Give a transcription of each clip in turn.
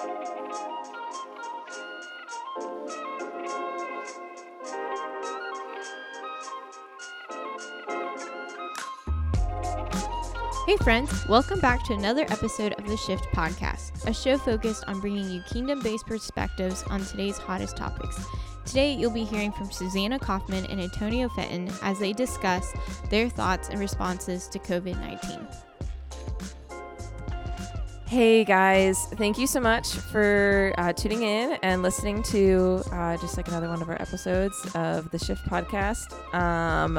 Hey, friends, welcome back to another episode of the Shift Podcast, a show focused on bringing you kingdom based perspectives on today's hottest topics. Today, you'll be hearing from Susannah Kaufman and Antonio Fenton as they discuss their thoughts and responses to COVID 19. Hey guys, thank you so much for uh, tuning in and listening to uh, just like another one of our episodes of the Shift Podcast. Um,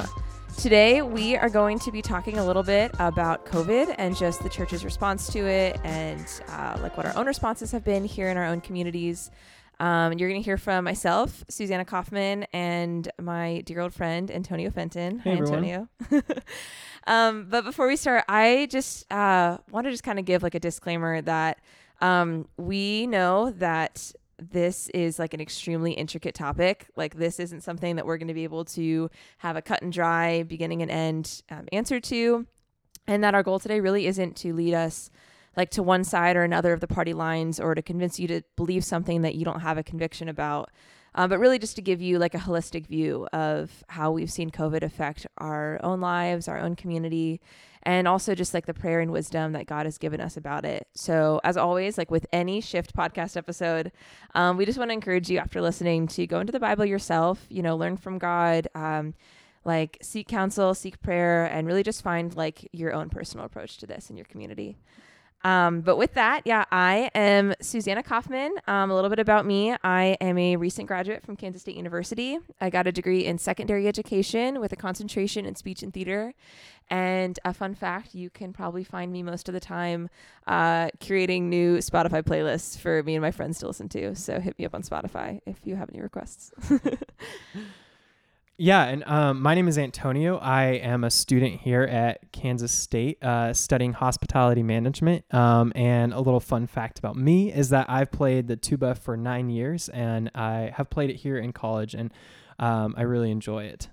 Today, we are going to be talking a little bit about COVID and just the church's response to it and uh, like what our own responses have been here in our own communities. Um, you're going to hear from myself, Susannah Kaufman, and my dear old friend, Antonio Fenton. Hey, Hi, Antonio. um, but before we start, I just uh, want to just kind of give like a disclaimer that um, we know that this is like an extremely intricate topic. Like this isn't something that we're going to be able to have a cut and dry beginning and end um, answer to, and that our goal today really isn't to lead us like to one side or another of the party lines or to convince you to believe something that you don't have a conviction about. Um, but really just to give you like a holistic view of how we've seen COVID affect our own lives, our own community, and also just like the prayer and wisdom that God has given us about it. So, as always, like with any Shift podcast episode, um, we just want to encourage you after listening to go into the Bible yourself, you know, learn from God. Um, like seek counsel, seek prayer, and really just find like your own personal approach to this in your community. Um, but with that, yeah, I am Susannah Kaufman. Um, a little bit about me. I am a recent graduate from Kansas State University. I got a degree in secondary education with a concentration in speech and theater. And a fun fact, you can probably find me most of the time uh, new Spotify playlists for me and my friends to listen to. So hit me up on Spotify if you have any requests. Yeah, and um, my name is Antonio. I am a student here at Kansas State uh, studying hospitality management. Um, and a little fun fact about me is that I've played the tuba for nine years and I have played it here in college, and um, I really enjoy it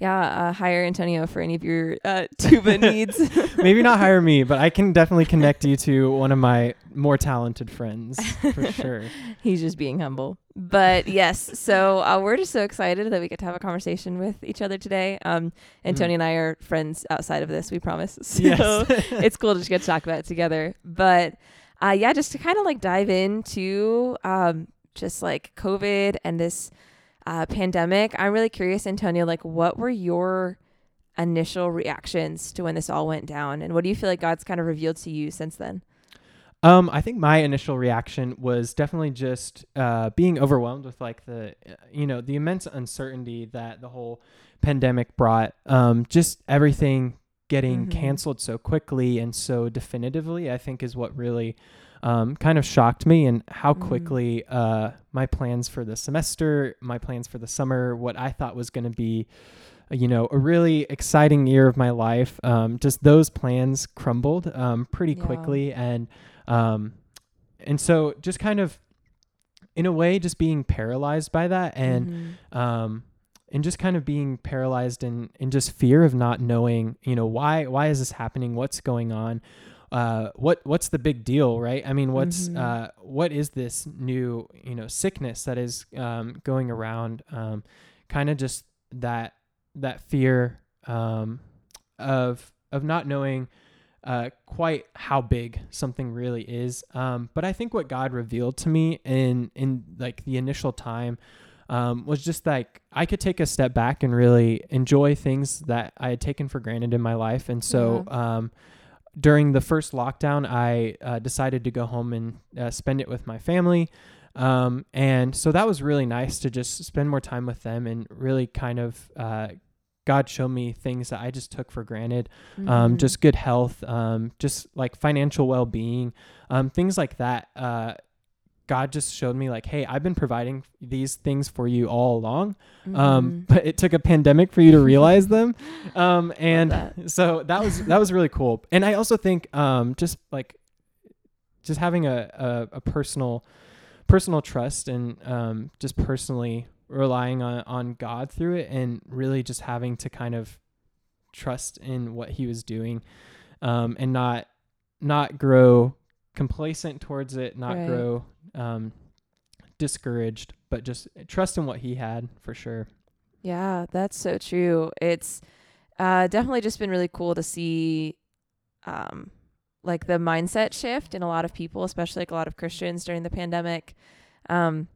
yeah, uh, hire Antonio for any of your uh, tuba needs. Maybe not hire me, but I can definitely connect you to one of my more talented friends for sure. He's just being humble. But yes, so uh, we're just so excited that we get to have a conversation with each other today. Um, Antonio mm-hmm. and I are friends outside of this, we promise. So yes. it's cool to just get to talk about it together. But uh, yeah, just to kind of like dive into um, just like COVID and this uh, pandemic. I'm really curious, Antonio, like what were your initial reactions to when this all went down? And what do you feel like God's kind of revealed to you since then? Um, I think my initial reaction was definitely just uh, being overwhelmed with like the, uh, you know, the immense uncertainty that the whole pandemic brought. Um, just everything getting mm-hmm. canceled so quickly and so definitively, I think, is what really um, kind of shocked me and how mm. quickly uh, my plans for the semester, my plans for the summer, what I thought was going to be, you know, a really exciting year of my life, um, just those plans crumbled um, pretty yeah. quickly. And, um, and so just kind of, in a way, just being paralyzed by that and, mm-hmm. um, and just kind of being paralyzed in, in just fear of not knowing, you know, why, why is this happening? What's going on? Uh, what what's the big deal, right? I mean, what's mm-hmm. uh, what is this new you know sickness that is um, going around? Um, kind of just that that fear um, of of not knowing uh, quite how big something really is. Um, but I think what God revealed to me in in like the initial time um, was just like I could take a step back and really enjoy things that I had taken for granted in my life, and so. Yeah. During the first lockdown, I uh, decided to go home and uh, spend it with my family. Um, and so that was really nice to just spend more time with them and really kind of uh, God showed me things that I just took for granted, um, mm-hmm. um, just good health, um, just like financial well being, um, things like that. God just showed me like, hey, I've been providing these things for you all along, um, mm-hmm. um, but it took a pandemic for you to realize them, um, and that. so that was that was really cool. And I also think um, just like just having a, a, a personal personal trust and um, just personally relying on on God through it, and really just having to kind of trust in what He was doing, um, and not not grow complacent towards it, not Right. grow um, discouraged, but just trust in what He had for sure. Yeah, that's so true. It's uh, definitely just been really cool to see, um, like the mindset shift in a lot of people, especially like a lot of Christians during the pandemic. Um,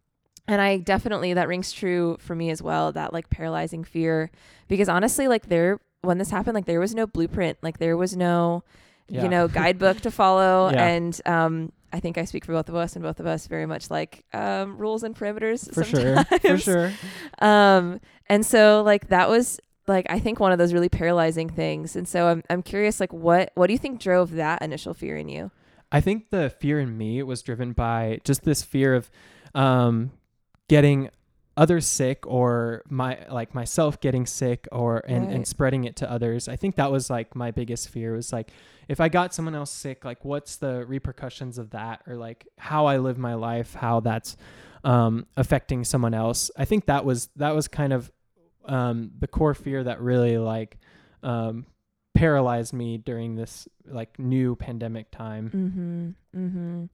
and I definitely that rings true for me as well. That like paralyzing fear, because honestly, like there when this happened, like there was no blueprint, like there was no, Yeah. you know, guidebook to follow, Yeah. and um. I think I speak for both of us, and both of us very much like um, rules and parameters. For sure. For sure. Um, and so like that was like I think one of those really paralyzing things. And so I'm I'm curious, like what what do you think drove that initial fear in you? I think the fear in me was driven by just this fear of um, getting others sick or my like myself getting sick or and, Right. and spreading it to others. I think that was like my biggest fear was like if I got someone else sick, like what's the repercussions of that or like how I live my life, how that's um, affecting someone else. I think that was that was kind of um, the core fear that really like um, paralyzed me during this like new pandemic time. Mm-hmm. Mm-hmm.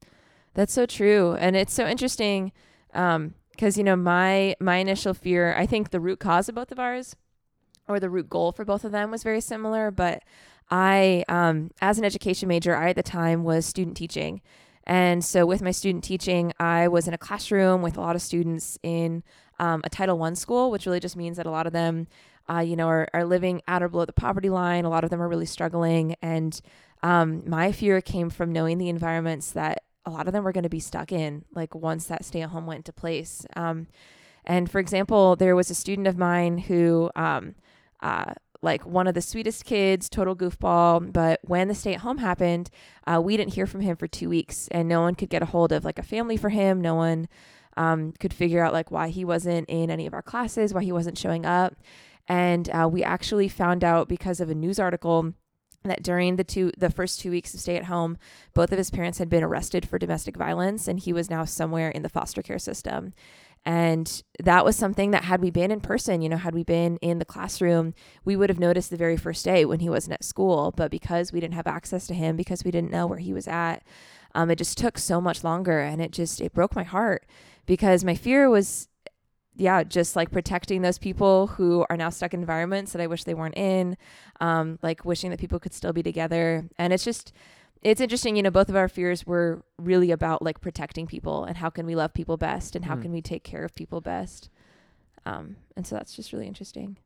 That's so true. And it's so interesting. Um, because you know, my my initial fear, I think the root cause of both of ours or the root goal for both of them was very similar, but I um as an education major, I at the time was student teaching. And so with my student teaching, I was in a classroom with a lot of students in um, a Title One school, which really just means that a lot of them, uh, you know, are, are living at or below the poverty line. A lot of them are really struggling. And um, my fear came from knowing the environments that a lot of them were going to be stuck in, like once that stay at home went into place. Um, and for example, there was a student of mine who, um, uh, like one of the sweetest kids, total goofball. But when the stay at home happened, uh, we didn't hear from him for two weeks, and no one could get a hold of like a family for him. No one um, could figure out like why he wasn't in any of our classes, why he wasn't showing up. And uh, we actually found out because of a news article that during the two the first two weeks of stay at home, both of his parents had been arrested for domestic violence, and he was now somewhere in the foster care system. And that was something that had we been in person, you know, had we been in the classroom, we would have noticed the very first day when he wasn't at school. But because we didn't have access to him, because we didn't know where he was at, um, it just took so much longer, and it just it broke my heart because my fear was yeah, just like protecting those people who are now stuck in environments that I wish they weren't in, um, like wishing that people could still be together. And it's just, it's interesting, you know, both of our fears were really about like protecting people and how can we love people best and how Mm. can we take care of people best. Um, and so that's just really interesting.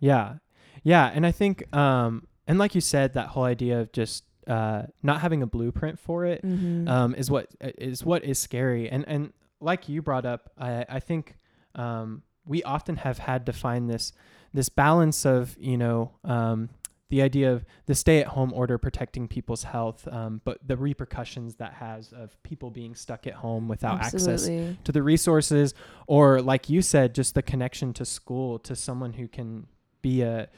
Yeah. Yeah. And I think, um, and like you said, that whole idea of just uh, not having a blueprint for it Mm-hmm. um, is what is what is scary. And and like you brought up, I I think um, we often have had to find this this balance of you know um, the idea of the stay at home order protecting people's health, um, but the repercussions that has of people being stuck at home without access to the resources or like you said just the connection to school to someone who can be a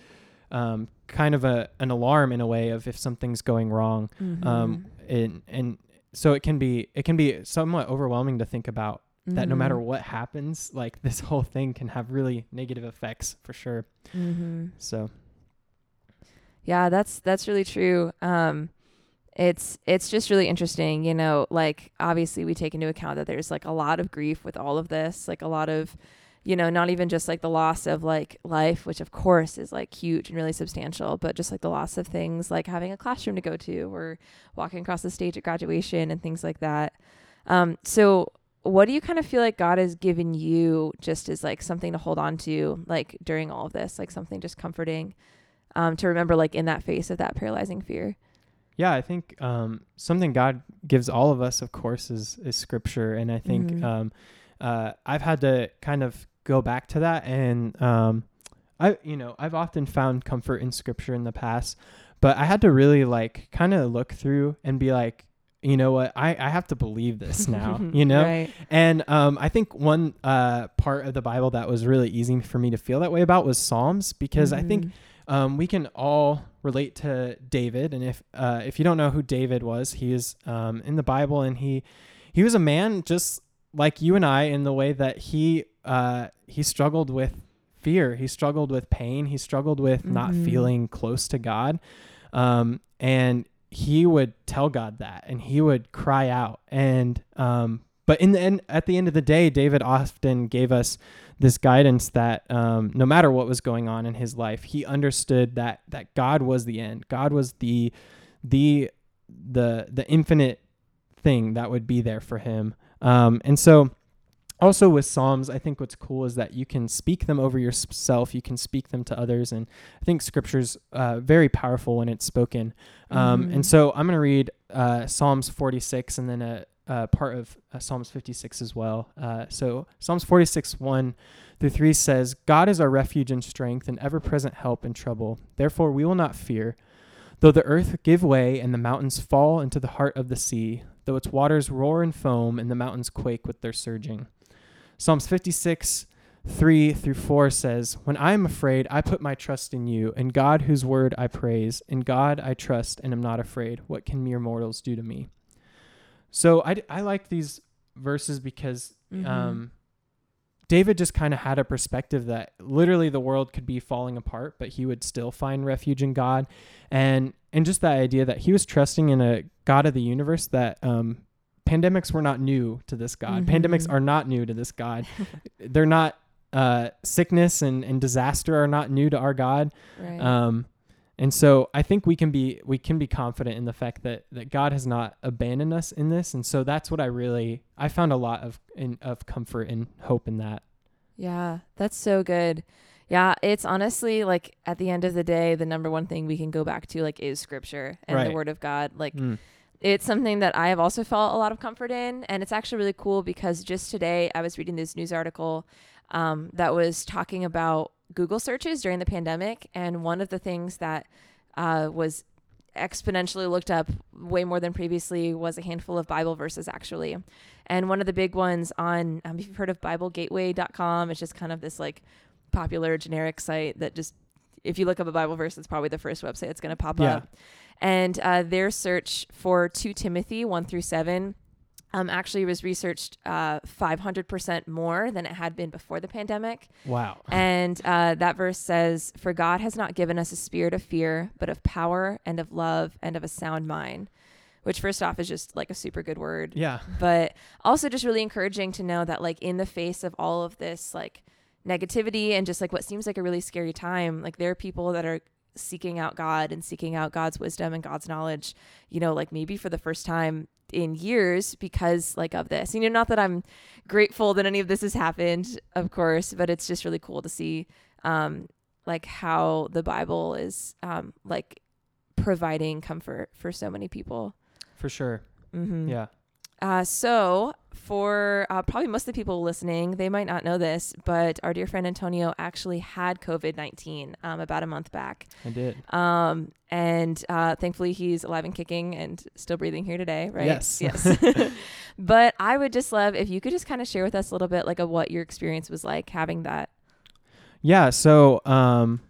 um, kind of a an alarm in a way of if something's going wrong. Um, and and so it can be it can be somewhat overwhelming to think about that no matter Mhm. what happens like this whole thing can have really negative effects for sure Mm-hmm. so Yeah, that's that's really true. Um it's it's just really interesting, you know, like obviously we take into account that there's like a lot of grief with all of this, like a lot of you know, not even just like the loss of like life, which of course is like huge and really substantial, but just like the loss of things like having a classroom to go to or walking across the stage at graduation and things like that. Um so what do you kind of feel like God has given you just as like something to hold on to like during all of this, like something just comforting? um, to remember like in that face of that paralyzing fear. yeah i think um, something god gives all of us of course is is scripture and i think Mhm. um, uh, i've had to kind of go back to that and um, i you know i've often found comfort in scripture in the past but i had to really like kind of look through and be like you know what i, I have to believe this now you know right. and um, I think one uh, part of the Bible that was really easy for me to feel that way about was Psalms because I think Mhm. um, we can all relate to David. And if uh, if you don't know who David was, he is um, in the Bible, and he he was a man just like you and I in the way that he uh, he struggled with fear, he struggled with pain, he struggled with not Mhm. feeling close to God, um, and he would tell God that and he would cry out. And, um, but in the end, at the end of the day, David often gave us this guidance that um, no matter what was going on in his life, he understood that that God was the end. God was the the the the infinite thing that would be there for him. Um, and so also with psalms i think what's cool is that you can speak them over yourself you can speak them to others and i think scripture's uh, very powerful when it's spoken. Um, Mhm. and so i'm going to read uh, psalms 46 and then a, a part of uh, psalms 56 as well. Uh, so psalms 46 1 through 3 says god is our refuge and strength and ever-present help in trouble. Therefore we will not fear. Though the earth give way and the mountains fall into the heart of the sea though its waters roar and foam and the mountains quake with their surging Psalms 56, 3 through 4 says, When I am afraid, I put my trust in you, in God whose word I praise. In God I trust and am not afraid. What can mere mortals do to me? So I, I like these verses because Mhm. um, David just kind of had a perspective that literally the world could be falling apart, but he would still find refuge in God, and and just that idea that he was trusting in a God of the universe that um, pandemics were not new to this God. Pandemics Mhm. are not new to this God. They're not uh, sickness and and disaster are not new to our God. right. Um, and so I think we can be we can be confident in the fact that that God has not abandoned us in this, and so that's what I really I found a lot of in, of comfort and hope in that. Yeah, that's so good. Yeah, it's honestly like at the end of the day, the number one thing we can go back to like is scripture and the word of God. Like Mm. It's something that I have also felt a lot of comfort in. And it's actually really cool because just today I was reading this news article um, that was talking about Google searches during the pandemic. And one of the things that uh, was exponentially looked up way more than previously was a handful of Bible verses, actually. And one of the big ones on, um, if you've heard of BibleGateway.com, it's just kind of this like popular generic site that just, if you look up a Bible verse, it's probably the first website that's going to pop Yeah. up. And uh, their search for 2 Timothy 1 through 7 um, actually was researched uh, 500% more than it had been before the pandemic. Wow. And uh, that verse says, For God has not given us a spirit of fear, but of power and of love and of a sound mind. Which, first off, is just like a super good word Yeah. but also just really encouraging to know that like in the face of all of this like negativity and just like what seems like a really scary time like there are people that are seeking out god and seeking out god's wisdom and god's knowledge you know like maybe for the first time in years because like of this you know not that i'm grateful that any of this has happened of course but it's just really cool to see um like how the bible is um like providing comfort for so many people For sure. mm-hmm. Yeah. Uh, so, for uh, probably most of the people listening, they might not know this, but our dear friend Antonio actually had COVID 19 um, about a month back. I did. Um, and uh, thankfully, he's alive and kicking and still breathing here today, right? Yes. Yes. but I would just love if you could just kind of share with us a little bit, like, of what your experience was like having that. Yeah. So, um,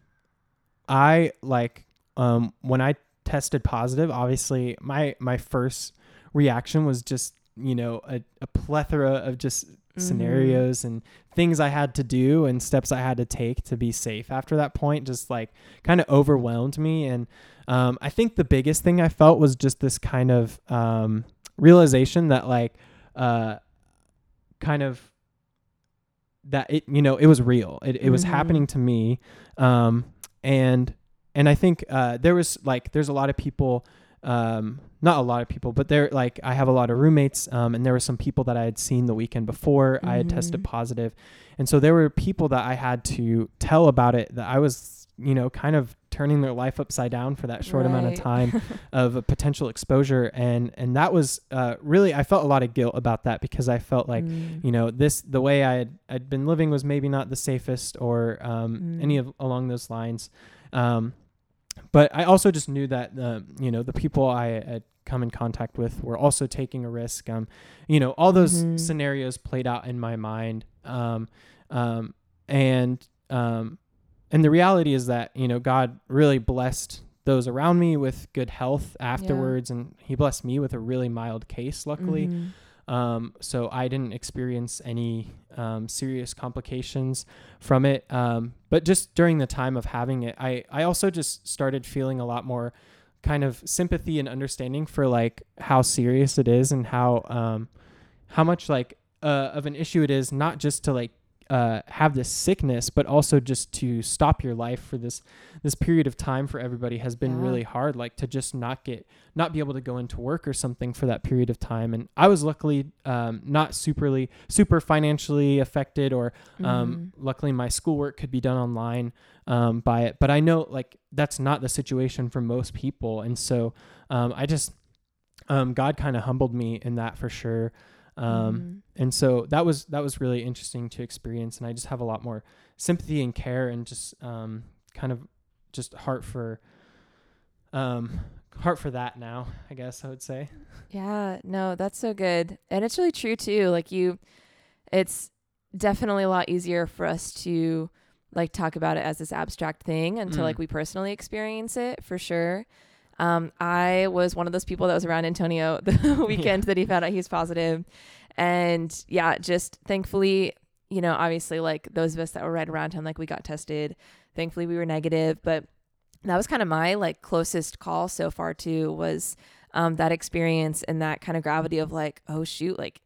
I like um when I tested positive. Obviously, my my first reaction was just you know a, a plethora of just scenarios and things I had to do and steps I had to take to be safe after that point just like kind of overwhelmed me. And um, I think the biggest thing I felt was just this kind of um, realization that like uh, kind of that it you know it was real. It, it was Mhm. happening to me. Um, and and I think uh, there was like there's a lot of people um, not a lot of people, but there like I have a lot of roommates, um, and there were some people that I had seen the weekend before I had tested Mhm. positive, and so there were people that I had to tell about it that I was you know kind of turning their life upside down for that short amount of time of a potential exposure, and and that was uh, really I felt a lot of guilt about that because I felt like Mm. you know this the way I had I'd been living was maybe not the safest or um, Mm. any of along those lines. Um, but I also just knew that um, you know the people I had come in contact with were also taking a risk. Um, you know all those Mhm. scenarios played out in my mind. Um, um, and um, and the reality is that you know God really blessed those around me with good health afterwards, and He blessed me with a really mild case, luckily. Mhm. Um, so I didn't experience any um, serious complications from it. Um, but just during the time of having it, I, I also just started feeling a lot more kind of sympathy and understanding for like how serious it is and how um how much like uh, of an issue it is not just to like uh, have this sickness, but also just to stop your life for this this period of time for everybody has been Yeah. really hard. Like to just not get not be able to go into work or something for that period of time. And I was luckily um, not superly super financially affected, or um, Mm-hmm. luckily my schoolwork could be done online um, by it. But I know like that's not the situation for most people, and so um, I just um, God kind of humbled me in that for sure. Um, Mhm. and so that was that was really interesting to experience and i just have a lot more sympathy and care and just um kind of just heart for um heart for that now i guess i would say Yeah, no, that's so good. And it's really true too. Like you it's definitely a lot easier for us to like talk about it as this abstract thing until Mm. like we personally experience it for sure. Um, I was one of those people that was around Antonio the weekend that he found out he was positive. And yeah, just thankfully, you know, obviously like those of us that were right around him, like we got tested. Thankfully we were negative, but that was kind of my like closest call so far too was um, that experience and that kind of gravity of like, oh shoot, like,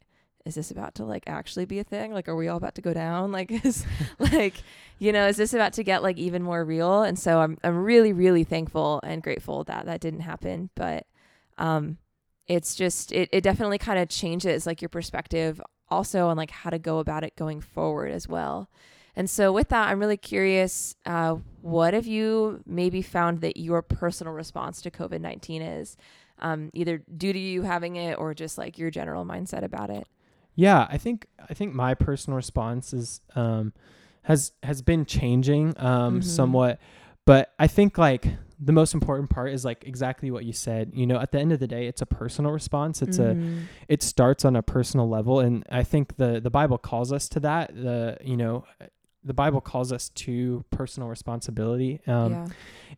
is this about to like actually be a thing? Like, are we all about to go down? Like, is like, you know, is this about to get like even more real? And so I'm I'm really really thankful and grateful that that didn't happen. But um, it's just it it definitely kind of changes like your perspective also on like how to go about it going forward as well. And so with that, I'm really curious, uh, what have you maybe found that your personal response to COVID nineteen is? um, either due to you having it or just like your general mindset about it. Yeah i think i think my personal response is um has has been changing um Mhm. somewhat but i think like the most important part is like exactly what you said you know at the end of the day it's a personal response it's a Mhm. it starts on a personal level and i think the the bible calls us to that the you know the bible calls us to personal responsibility um, yeah.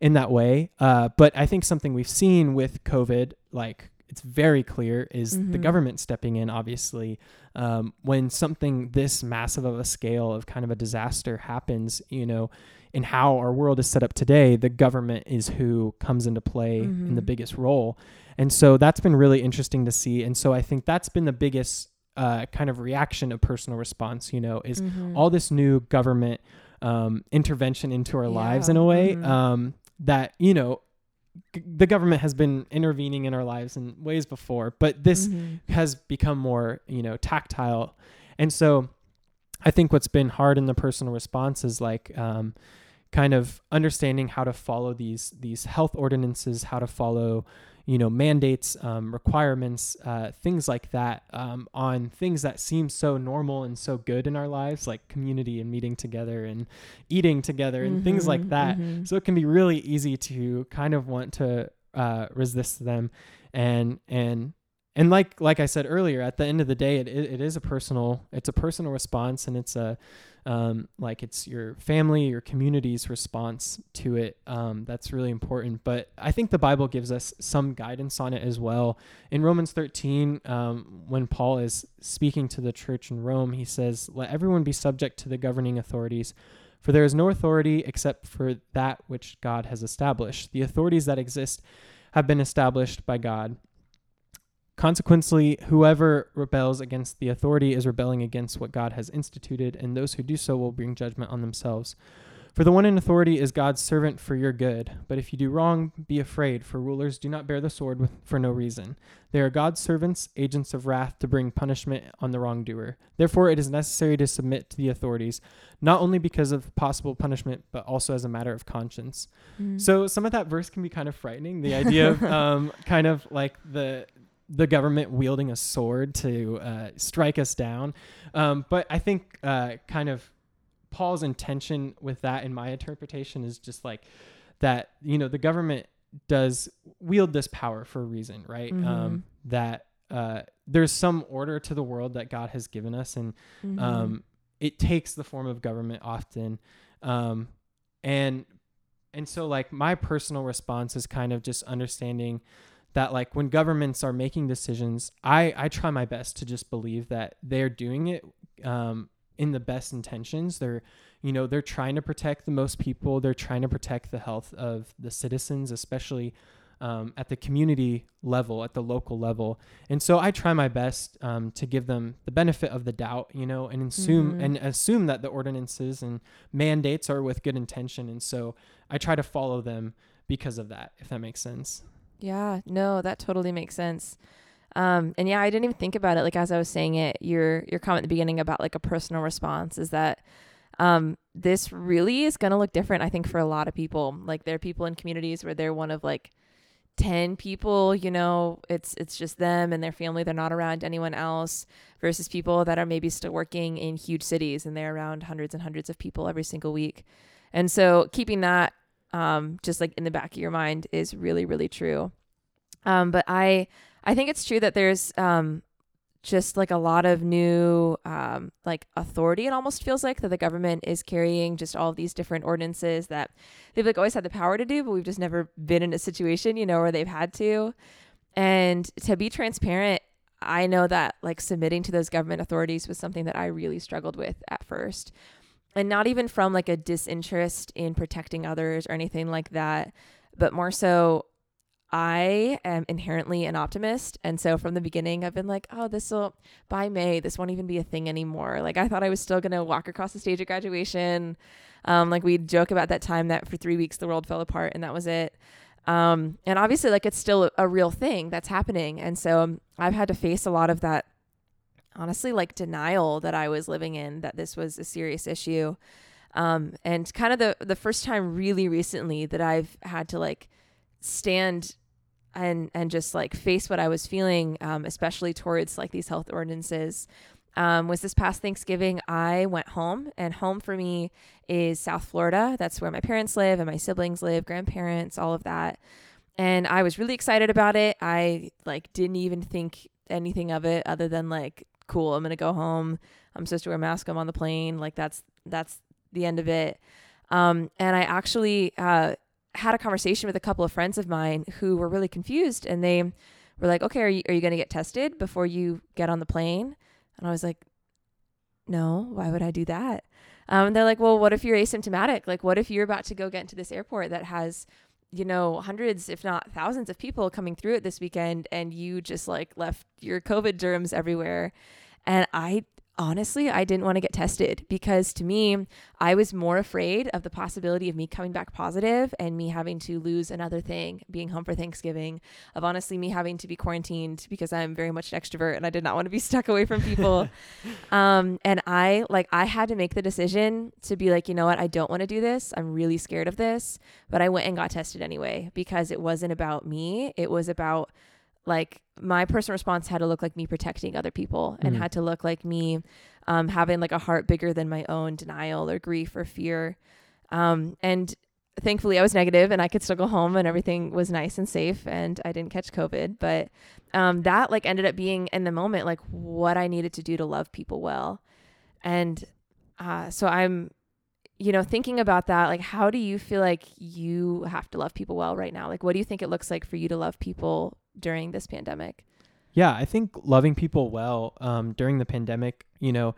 in that way uh, but i think something we've seen with covid like it's very clear is the Mhm. government stepping in obviously um, when something this massive of a scale of kind of a disaster happens you know in how our world is set up today the government is who comes into play in the Mhm. biggest role and so that's been really interesting to see and so i think that's been the biggest uh, kind of reaction of personal response you know is Mhm. all this new government um, intervention into our lives in a way mhm. um, that you know g- the government has been intervening in our lives in ways before but this Mhm. has become more you know tactile and so i think what's been hard in the personal response is like um, kind of understanding how to follow these these health ordinances how to follow you know mandates um, requirements uh, things like that um, on things that seem so normal and so good in our lives like community and meeting together and eating together and things like Mhm, that mhm. so it can be really easy to kind of want to uh, resist them and and and like like I said earlier, at the end of the day, it, it, it is a personal it's a personal response, and it's a um, like it's your family, your community's response to it. Um, that's really important. But I think the Bible gives us some guidance on it as well. In Romans 13, um, when Paul is speaking to the church in Rome, he says, "Let everyone be subject to the governing authorities." For there is no authority except for that which God has established. The authorities that exist have been established by God. Consequently, whoever rebels against the authority is rebelling against what God has instituted, and those who do so will bring judgment on themselves. For the one in authority is God's servant for your good. But if you do wrong, be afraid, for rulers do not bear the sword with, for no reason. They are God's servants, agents of wrath to bring punishment on the wrongdoer. Therefore, it is necessary to submit to the authorities, not only because of possible punishment, but also as a matter of conscience. Mhm. So some of that verse can be kind of frightening. The idea of um, kind of like the the government wielding a sword to uh, strike us down. Um, but I think uh, kind of Paul's intention with that, in my interpretation, is just like that. You know, the government does wield this power for a reason, right? Um, that uh, there's some order to the world that God has given us, and Mhm. um, it takes the form of government often um, and and so like my personal response is kind of just understanding that like when governments are making decisions i i try my best to just believe that they're doing it um, in the best intentions they're you know they're trying to protect the most people they're trying to protect the health of the citizens especially um, at the community level, at the local level. And so I try my best um, to give them the benefit of the doubt, you know, and assume Mhm. and assume that the ordinances and mandates are with good intention. And so I try to follow them because of that, if that makes sense. Yeah, no, that totally makes sense. Um, and yeah, I didn't even think about it. Like as I was saying it, your your comment at the beginning about like a personal response is that um, this really is gonna look different. I think for a lot of people, like there are people in communities where they're one of like ten people. You know, it's it's just them and their family. They're not around anyone else. Versus people that are maybe still working in huge cities and they're around hundreds and hundreds of people every single week. And so keeping that um, just like in the back of your mind is really really true. Um, but I I think it's true that there's um, just like a lot of new um, like authority. It almost feels like that the government is carrying just all these different ordinances that they've like always had the power to do, but we've just never been in a situation you know where they've had to. And to be transparent, I know that like submitting to those government authorities was something that I really struggled with at first. And not even from like a disinterest in protecting others or anything like that, but more so I am inherently an optimist. And so from the beginning, I've been like, oh, this will, by May, this won't even be a thing anymore. Like, I thought I was still going to walk across the stage at graduation. Um, like, we'd joke about that time that for three weeks the world fell apart and that was it. Um, and obviously, like, it's still a real thing that's happening. And so um, I've had to face a lot of that, honestly, like denial that I was living in that this was a serious issue. Um, and kind of the, the first time really recently that I've had to like, stand and and just like face what I was feeling, um, especially towards like these health ordinances. Um, was this past Thanksgiving? I went home, and home for me is South Florida. That's where my parents live and my siblings live, grandparents, all of that. And I was really excited about it. I like didn't even think anything of it other than like, cool, I'm gonna go home. I'm supposed to wear a mask. I'm on the plane. Like that's that's the end of it. Um, and I actually uh, had a conversation with a couple of friends of mine who were really confused and they were like, okay, are you, are you to get tested before you get on the plane? And I was like, no, why would I do that? Um, and they're like, well, what if you're asymptomatic? Like, what if you're about to go get into this airport that has, you know, hundreds, if not thousands of people coming through it this weekend and you just like left your COVID germs everywhere? And I honestly, I didn't want to get tested because to me, I was more afraid of the possibility of me coming back positive and me having to lose another thing, being home for Thanksgiving, of honestly me having to be quarantined because I'm very much an extrovert and I did not want to be stuck away from people. um, and I like I had to make the decision to be like, you know what, I don't want to do this. I'm really scared of this, but I went and got tested anyway because it wasn't about me. It was about like my personal response had to look like me protecting other people and Mhm. had to look like me um, having like a heart bigger than my own denial or grief or fear. Um, and thankfully i was negative and i could still go home and everything was nice and safe and i didn't catch covid. But um, that like ended up being in the moment like what i needed to do to love people well. And uh, so i'm you know thinking about that like how do you feel like you have to love people well right now? Like what do you think it looks like for you to love people during this pandemic Yeah, I think loving people well um, during the pandemic, you know,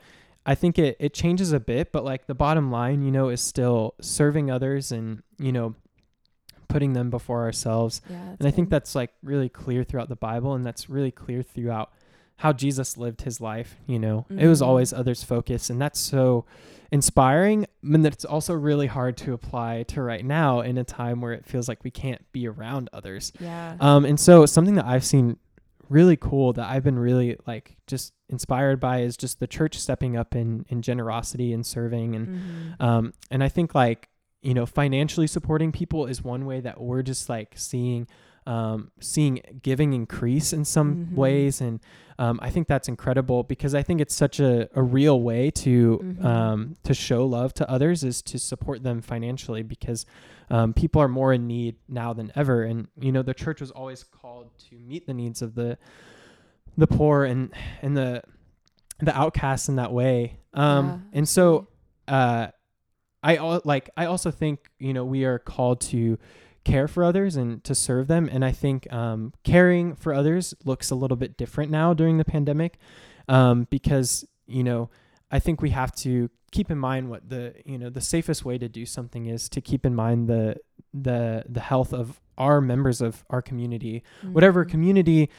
I think it, it changes a bit, but like the bottom line, you know, is still serving others and, you know, putting them before ourselves. yeah And I think that's like really clear throughout the Bible and that's really clear throughout how Jesus lived his life, you know. It was Mhm. always others focused and that's so inspiring and that's also really hard to apply to right now in a time where it feels like we can't be around others. yeah Um, and so something that I've seen really cool that I've been really like just inspired by is just the church stepping up in in generosity and serving and Mhm. um and I think like you know financially supporting people is one way that we're just like seeing um seeing giving increase in some Mhm. ways and um I think that's incredible because I think it's such a, a real way to Mhm. um to show love to others is to support them financially because um, people are more in need now than ever and you know the church was always called to meet the needs of the the poor and and the the outcasts in that way um Yeah, and so uh i like i also think you know we are called to care for others and to serve them and i think um caring for others looks a little bit different now during the pandemic um because you know i think we have to keep in mind what the you know the safest way to do something is to keep in mind the the the health of our members of our community whatever Mhm. community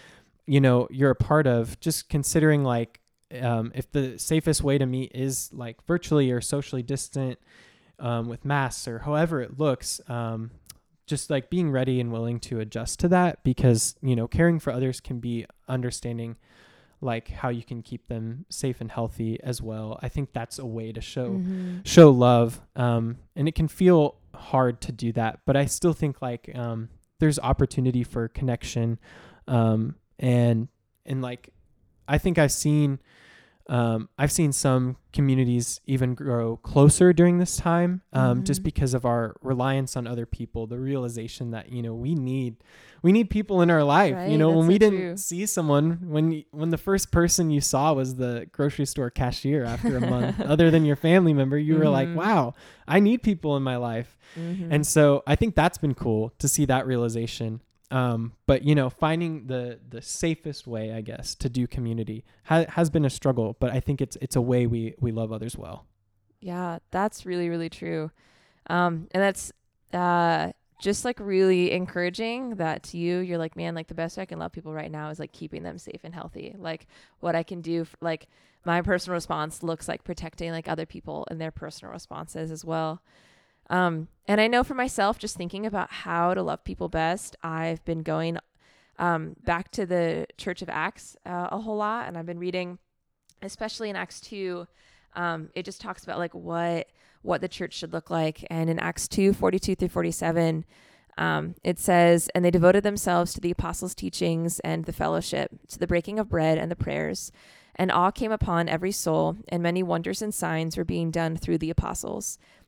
you know you're a part of just considering like um, if the safest way to meet is like virtually or socially distant um, with masks or however it looks um, just like being ready and willing to adjust to that because you know caring for others can be understanding like how you can keep them safe and healthy as well i think that's a way to show Mhm. show love um, and it can feel hard to do that but i still think like um, there's opportunity for connection um, and and like i think i've seen um, i've seen some communities even grow closer during this time um, just Mhm. because of our reliance on other people the realization that you know we need we need people in our life you Right, know when we so didn't true. see someone when when the first person you saw was the grocery store cashier after a month other than your family member you were like Mhm. wow i need people in my life Mhm. and so i think that's been cool to see that realization um, but you know finding the the safest way i guess to do community ha- has been a struggle but i think it's it's a way we we love others well Yeah, that's really, really true. Um, and that's uh, just like really encouraging that to you, you're like, man, like the best way I can love people right now is like keeping them safe and healthy. Like what I can do, f- like my personal response looks like protecting like other people and their personal responses as well. Um, and I know for myself, just thinking about how to love people best, I've been going um, back to the Church of Acts uh, a whole lot, and I've been reading, especially in Acts two. Um, it just talks about like what what the church should look like, and in Acts two forty two through forty seven. Um, it says, and they devoted themselves to the apostles' teachings and the fellowship, to the breaking of bread and the prayers. And awe came upon every soul, and many wonders and signs were being done through the apostles.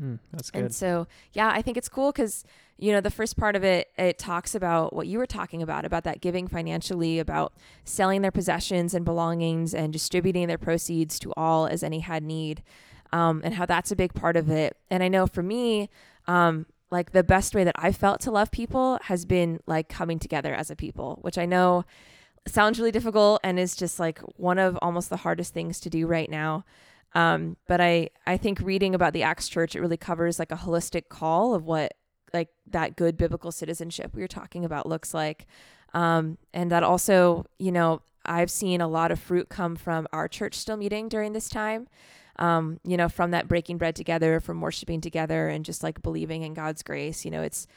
Mm, that's good And so, yeah, I think it's cool because, you know, the first part of it, it talks about what you were talking about, about that giving financially, about selling their possessions and belongings and distributing their proceeds to all as any had need, um, and how that's a big part of it. And I know for me, um, like the best way that I felt to love people has been like coming together as a people, which I know sounds really difficult and is just like one of almost the hardest things to do right now. Um, but I, I think reading about the Acts Church, it really covers like a holistic call of what like that good biblical citizenship we were talking about looks like. Um, and that also, you know, I've seen a lot of fruit come from our church still meeting during this time. Um, you know, from that breaking bread together, from worshiping together and just like believing in God's grace. You know, it's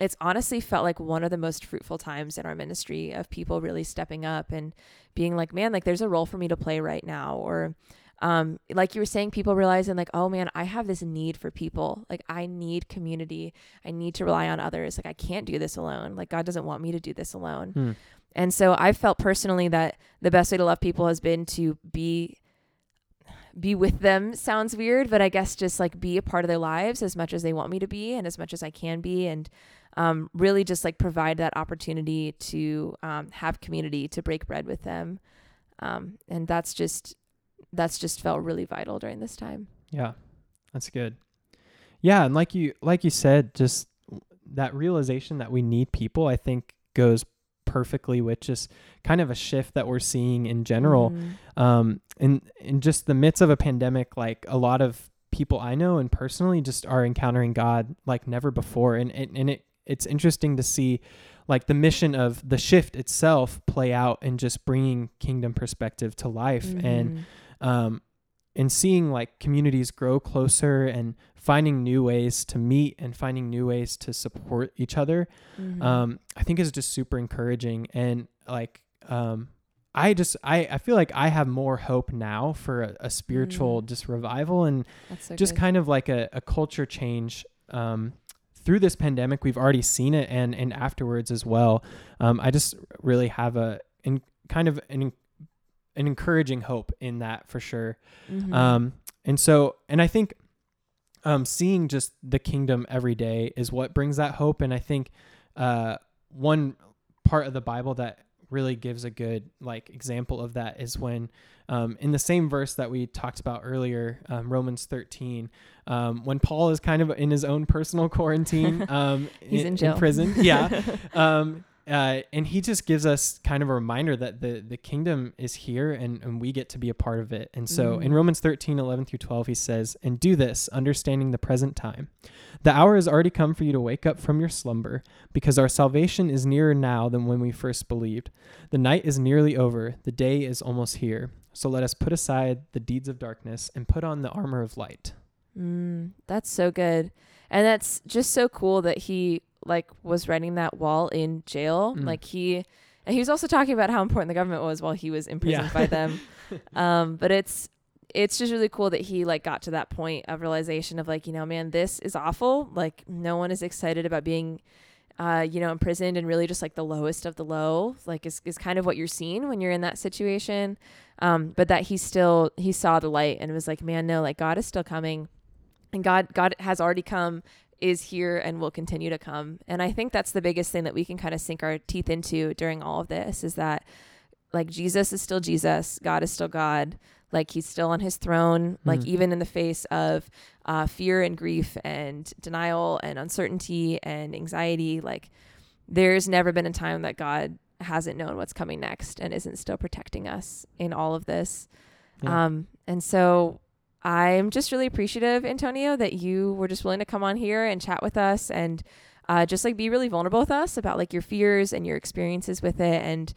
it's honestly felt like one of the most fruitful times in our ministry of people really stepping up and being like, man, like there's a role for me to play right now. Or um, like you were saying, people realizing like, oh man, I have this need for people. Like I need community. I need to rely on others. Like I can't do this alone. Like God doesn't want me to do this alone. Hmm. And so I felt personally that the best way to love people has been to be be with them sounds weird, but I guess just like be a part of their lives as much as they want me to be and as much as I can be and um, really just like provide that opportunity to um, have community to break bread with them. Um, and that's just that's just felt really vital during this time. Yeah, that's good. Yeah, and like you like you said, just that realization that we need people, I think, goes perfectly with just kind of a shift that we're seeing in general. Mhm. Um, in in just the midst of a pandemic, like a lot of people I know and personally just are encountering God like never before, and and, and it it's interesting to see like the mission of the shift itself play out and just bringing kingdom perspective to life and Mhm. Um, and seeing like communities grow closer and finding new ways to meet and finding new ways to support each other Mhm. um, i think is just super encouraging and like um, i just I, I feel like i have more hope now for a, a spiritual Mm. just revival and so just good. kind of like a, a culture change um, through this pandemic we've already seen it and and afterwards as well um, i just really have a in kind of an an encouraging hope in that for sure Mhm. um, and so, and I think um, seeing just the kingdom every day is what brings that hope. And I think uh, one part of the Bible that really gives a good like example of that is when um, in the same verse that we talked about earlier, um, Romans 13, um, when Paul is kind of in his own personal quarantine, um, He's in jail. prison, yeah, um, uh, and he just gives us kind of a reminder that the the kingdom is here and, and we get to be a part of it. And so in Mm. Romans 13, 11 through 12, he says, And do this, understanding the present time. The hour has already come for you to wake up from your slumber, because our salvation is nearer now than when we first believed. The night is nearly over, the day is almost here. So let us put aside the deeds of darkness and put on the armor of light. Mm, that's so good. And that's just so cool that he like was writing that wall in jail. Mm. Like he and he was also talking about how important the government was while he was imprisoned Yeah. by them. um but it's it's just really cool that he like got to that point of realization of like, you know, man, this is awful. Like no one is excited about being uh, you know, imprisoned and really just like the lowest of the low, like is, is kind of what you're seeing when you're in that situation. Um, but that he still he saw the light and was like, man, no, like God is still coming and God God has already come is here and will continue to come. And I think that's the biggest thing that we can kind of sink our teeth into during all of this is that like Jesus is still Jesus, God is still God. Like he's still on his throne, like Mhm. even in the face of uh, fear and grief and denial and uncertainty and anxiety. Like there's never been a time that God hasn't known what's coming next and isn't still protecting us in all of this. Yeah. Um, and so I'm just really appreciative, Antonio, that you were just willing to come on here and chat with us and uh, just like be really vulnerable with us about like your fears and your experiences with it. And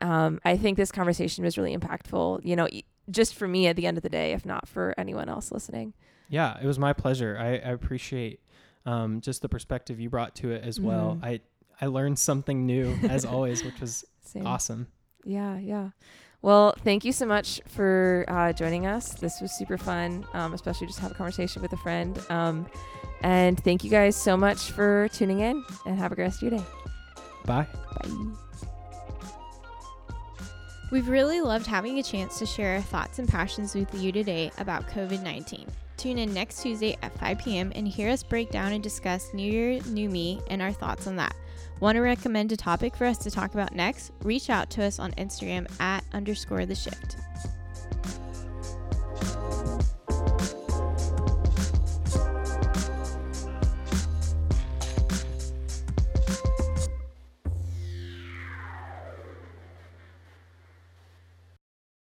um, I think this conversation was really impactful, you know, just for me at the end of the day, if not for anyone else listening. Yeah, it was my pleasure. I, I appreciate um, just the perspective you brought to it as well. Mhm. I I learned something new as always, which was Same. awesome. Yeah, yeah. Well, thank you so much for uh, joining us. This was super fun, um, especially just have a conversation with a friend. Um, and thank you guys so much for tuning in and have a great rest of your day. Bye. Bye. We've really loved having a chance to share our thoughts and passions with you today about COVID 19. Tune in next Tuesday at 5 p.m. and hear us break down and discuss New Year, New Me, and our thoughts on that. Want to recommend a topic for us to talk about next? Reach out to us on Instagram at underscore the shift.